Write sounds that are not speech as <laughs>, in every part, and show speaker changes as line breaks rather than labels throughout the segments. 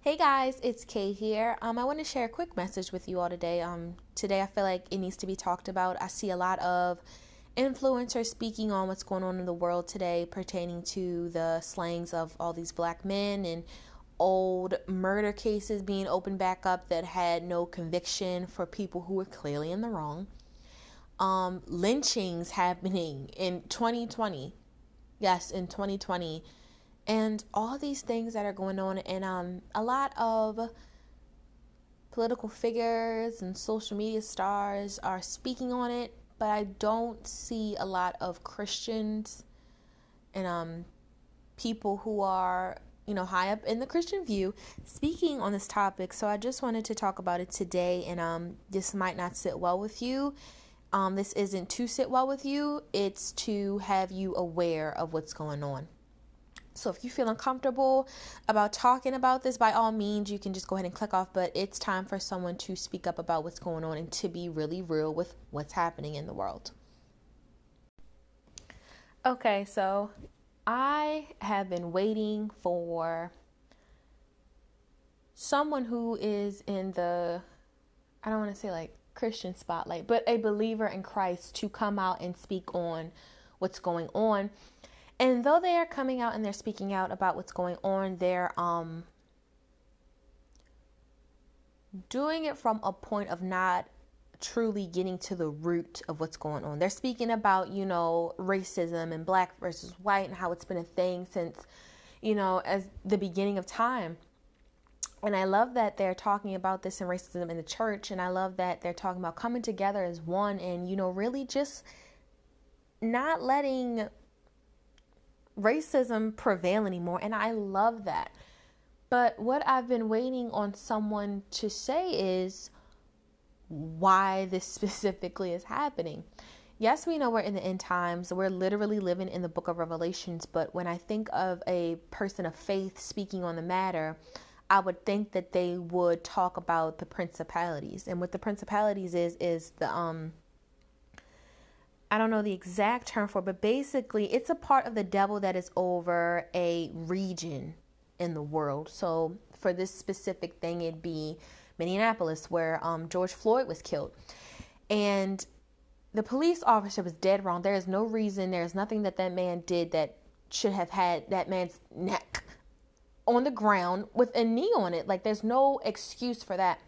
Hey guys, it's Kay here. Um, I want to share a quick message with you all today. Um, today I feel like it needs to be talked about. I see a lot of influencers speaking on what's going on in the world today pertaining to the slayings of all these black men and old murder cases being opened back up that had no conviction for people who were clearly in the wrong. Um, lynchings happening in 2020. Yes, in 2020 and all these things that are going on and um, a lot of political figures and social media stars are speaking on it but i don't see a lot of christians and um, people who are you know high up in the christian view speaking on this topic. So i just wanted to talk about it today and um, this might not sit well with you. Um, this isn't to sit well with you. It's to have you aware of what's going on so if you feel uncomfortable about talking about this, by all means, you can just go ahead and click off. But it's time for someone to speak up about what's going on and to be really real with what's happening in the world. Okay, so I have been waiting for someone who is in the, I don't want to say like Christian spotlight, but a believer in Christ to come out and speak on what's going on and though they are coming out and they're speaking out about what's going on, they're um doing it from a point of not truly getting to the root of what's going on. They're speaking about, you know, racism and black versus white and how it's been a thing since, you know, as the beginning of time. And I love that they're talking about this and racism in the church. And I love that they're talking about coming together as one and, you know, really just not letting racism prevail anymore. And I love that. But what I've been waiting on someone to say is why this <laughs> specifically is happening. Yes, we know we're in the end times. We're literally living in the book of Revelations. But when I think of a person of faith speaking on the matter, I would think that they would talk about the principalities. And what the principalities is, is the, um, I don't know the exact term for, it, but basically it's a part of the devil that is over a region in the world. So for this specific thing, it'd be Minneapolis, where um, George Floyd was killed, and the police officer was dead wrong. There is no reason, there is nothing that that man did that should have had that man's neck on the ground with a knee on it. Like there's no excuse for that.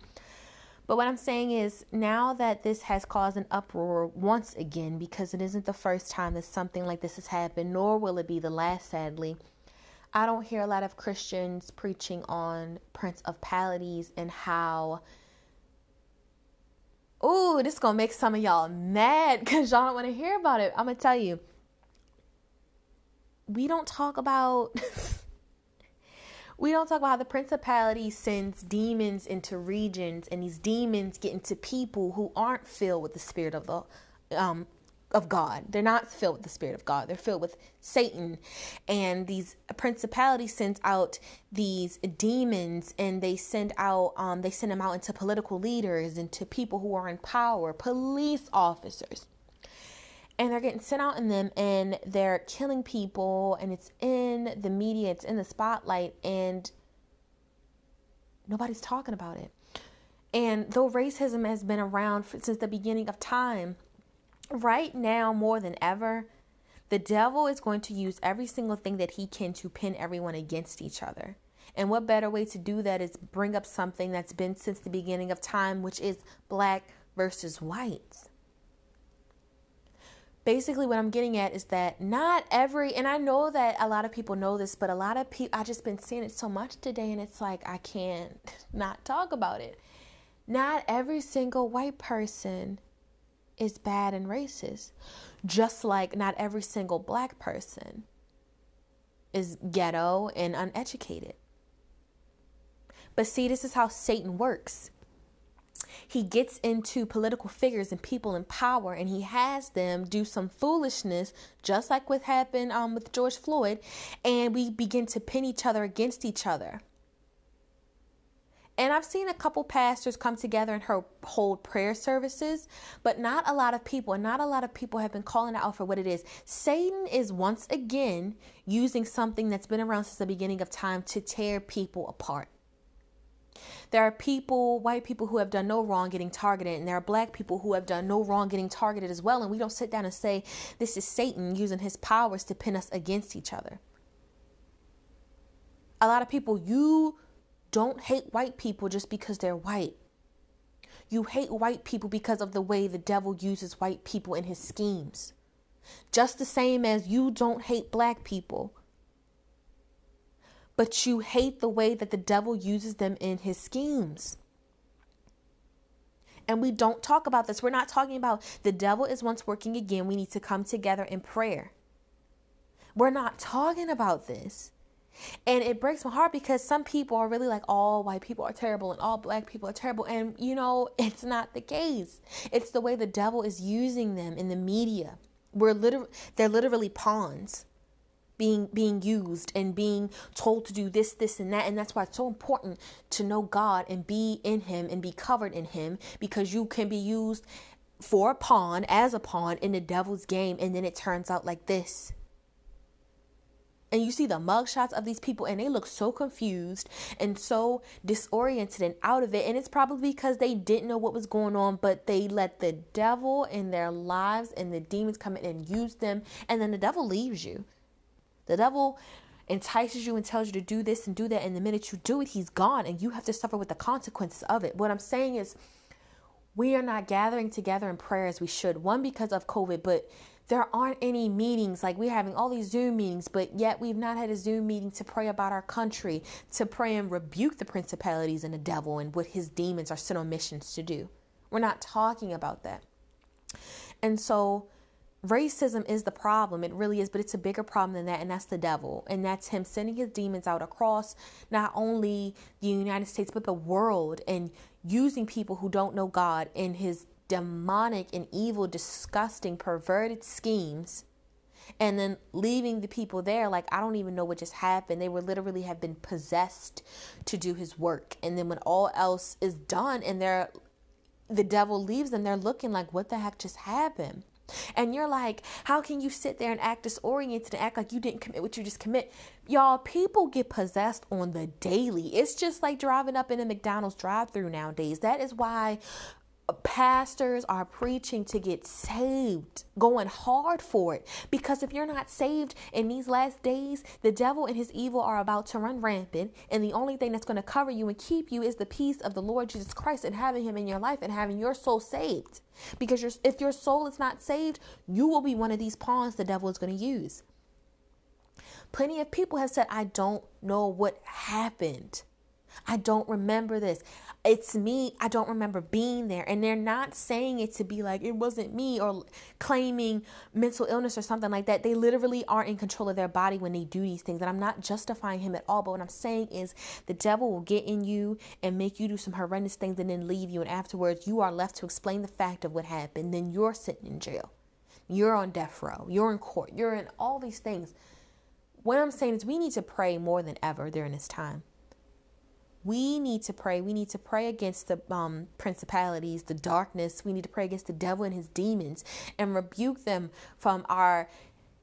But what I'm saying is now that this has caused an uproar once again, because it isn't the first time that something like this has happened, nor will it be the last, sadly. I don't hear a lot of Christians preaching on Prince of principalities and how oh, this is gonna make some of y'all mad <laughs> because y'all don't want to hear about it. I'm gonna tell you, we don't talk about <laughs> we don't talk about how the principality sends demons into regions and these demons get into people who aren't filled with the spirit of the um of God. They're not filled with the spirit of God. They're filled with Satan. And these principality sends out these demons and they send out um they send them out into political leaders and to people who are in power, police officers and they're getting sent out in them and they're killing people and it's in the media it's in the spotlight and nobody's talking about it. And though racism has been around since the beginning of time right now more than ever the devil is going to use every single thing that he can to pin everyone against each other. And what better way to do that is bring up something that's been since the beginning of time which is black versus whites basically what I'm getting at is that not every and I know that a lot of people know this, but a lot of people I just been seeing it so much today and it's like I can't <laughs> not talk about it. Not every single white person is bad and racist. Just like not every single black person is ghetto and uneducated. But see, this is how Satan works he gets into political figures and people in power and he has them do some foolishness just like what happened um, with george floyd and we begin to pin each other against each other and I've seen a couple pastors come together and hold prayer services, but not a lot of people, and not a lot of people have been calling out for what it is. Satan is once again using something that's been around since the beginning of time to tear people apart. There are people, white people, who have done no wrong getting targeted, and there are black people who have done no wrong getting targeted as well. And we don't sit down and say, This is Satan using his powers to pin us against each other. A lot of people, you don't hate white people just because they're white. You hate white people because of the way the devil uses white people in his schemes. Just the same as you don't hate black people but you hate the way that the devil uses them in his schemes. And we don't talk about this. We're not talking about the devil is once working again. We need to come together in prayer. We're not talking about this. And it breaks my heart because some people are really like, all white people are terrible and all black people are terrible. And, you know, <laughs> it's not the case. It's the way the devil is using them in the media. We're literally, they're literally pawns being being used and being told to do this this and that. And that's why it's so important to know God and be in him and be covered in him because you can be used for a pawn as a pawn in the devil's game and then it turns out like this. And you see the mugshots of these people and they look so confused and so disoriented and out of it. And it's probably because they didn't know what was going on but they let the devil in their lives and the demons come in and use them and then the devil leaves you the devil entices you and tells you to do this and do that. And the minute you do it, he's gone and you have to suffer with the consequences of it. What I'm saying is, we are not gathering together in prayer as we should. One, because of COVID, but there aren't any meetings. Like we're having all these Zoom meetings, but yet we've not had a Zoom meeting to pray about our country, to pray and rebuke the principalities and the devil and what his demons are sent on missions to do. We're not talking about that. And so, racism is the problem. It really is, but it's a bigger problem than that, and that's the devil. And that's him sending his demons out across not only the United States, but the world and using people who don't know God in his demonic and evil, disgusting, perverted schemes. And then leaving the people there, like, I don't even know what just happened. They were literally have been possessed to do his work. And then when all else is done and they're the devil leaves them, they're looking like, what the heck just happened? And you're like, how can you sit there and act disoriented and act like you didn't commit what you just commit? Y'all, people get possessed on the daily. It's just like driving up in a McDonald's drive through nowadays. That is why pastors are preaching to get saved, going hard for it. Because if you're not saved in these last days, the devil and his evil are about to run rampant. And the only thing that's going to cover you and keep you is the peace of the Lord Jesus Christ and having him in your life and having your soul saved. Because if your soul is not saved, you will be one of these pawns the devil is going to use. Plenty of people have said, I don't know what happened. I don't remember this it's me. I don't remember being there. And they're not saying it to be like it wasn't me or claiming mental illness or something like that. They literally are in control of their body when they do these things. And I'm not justifying him at all. But what I'm saying is the devil will get in you and make you do some horrendous things and then leave you. And afterwards, you are left to explain the fact of what happened. Then you're sitting in jail. You're on death row. You're in court. You're in all these things. What I'm saying is we need to pray more than ever during this time we need to pray. We need to pray against the um, principalities, the darkness. We need to pray against the devil and his demons and rebuke them from our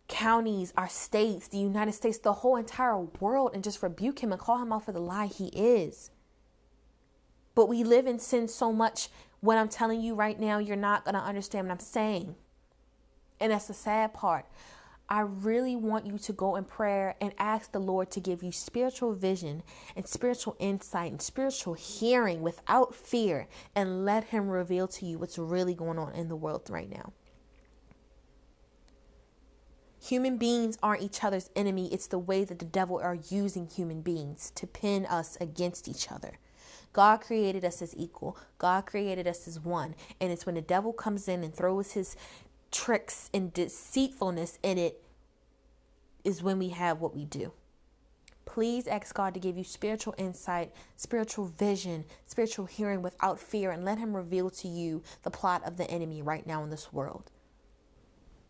counties, our states, the United States, the whole entire world, and just rebuke him and call him out for the lie he is. But we live in sin so much. What I'm telling you right now, you're not going to understand what I'm saying. And that's the sad part. I really want you to go in prayer and ask the Lord to give you spiritual vision and spiritual insight and spiritual hearing without fear and let Him reveal to you what's really going on in the world right now. Human beings aren't each other's enemy. It's the way that the devil are using human beings to pin us against each other. God created us as equal. God created us as one. And it's when the devil comes in and throws his tricks and deceitfulness in it is when we have what we do. Please ask God to give you spiritual insight, spiritual vision, spiritual hearing without fear, and let Him reveal to you the plot of the enemy right now in this world.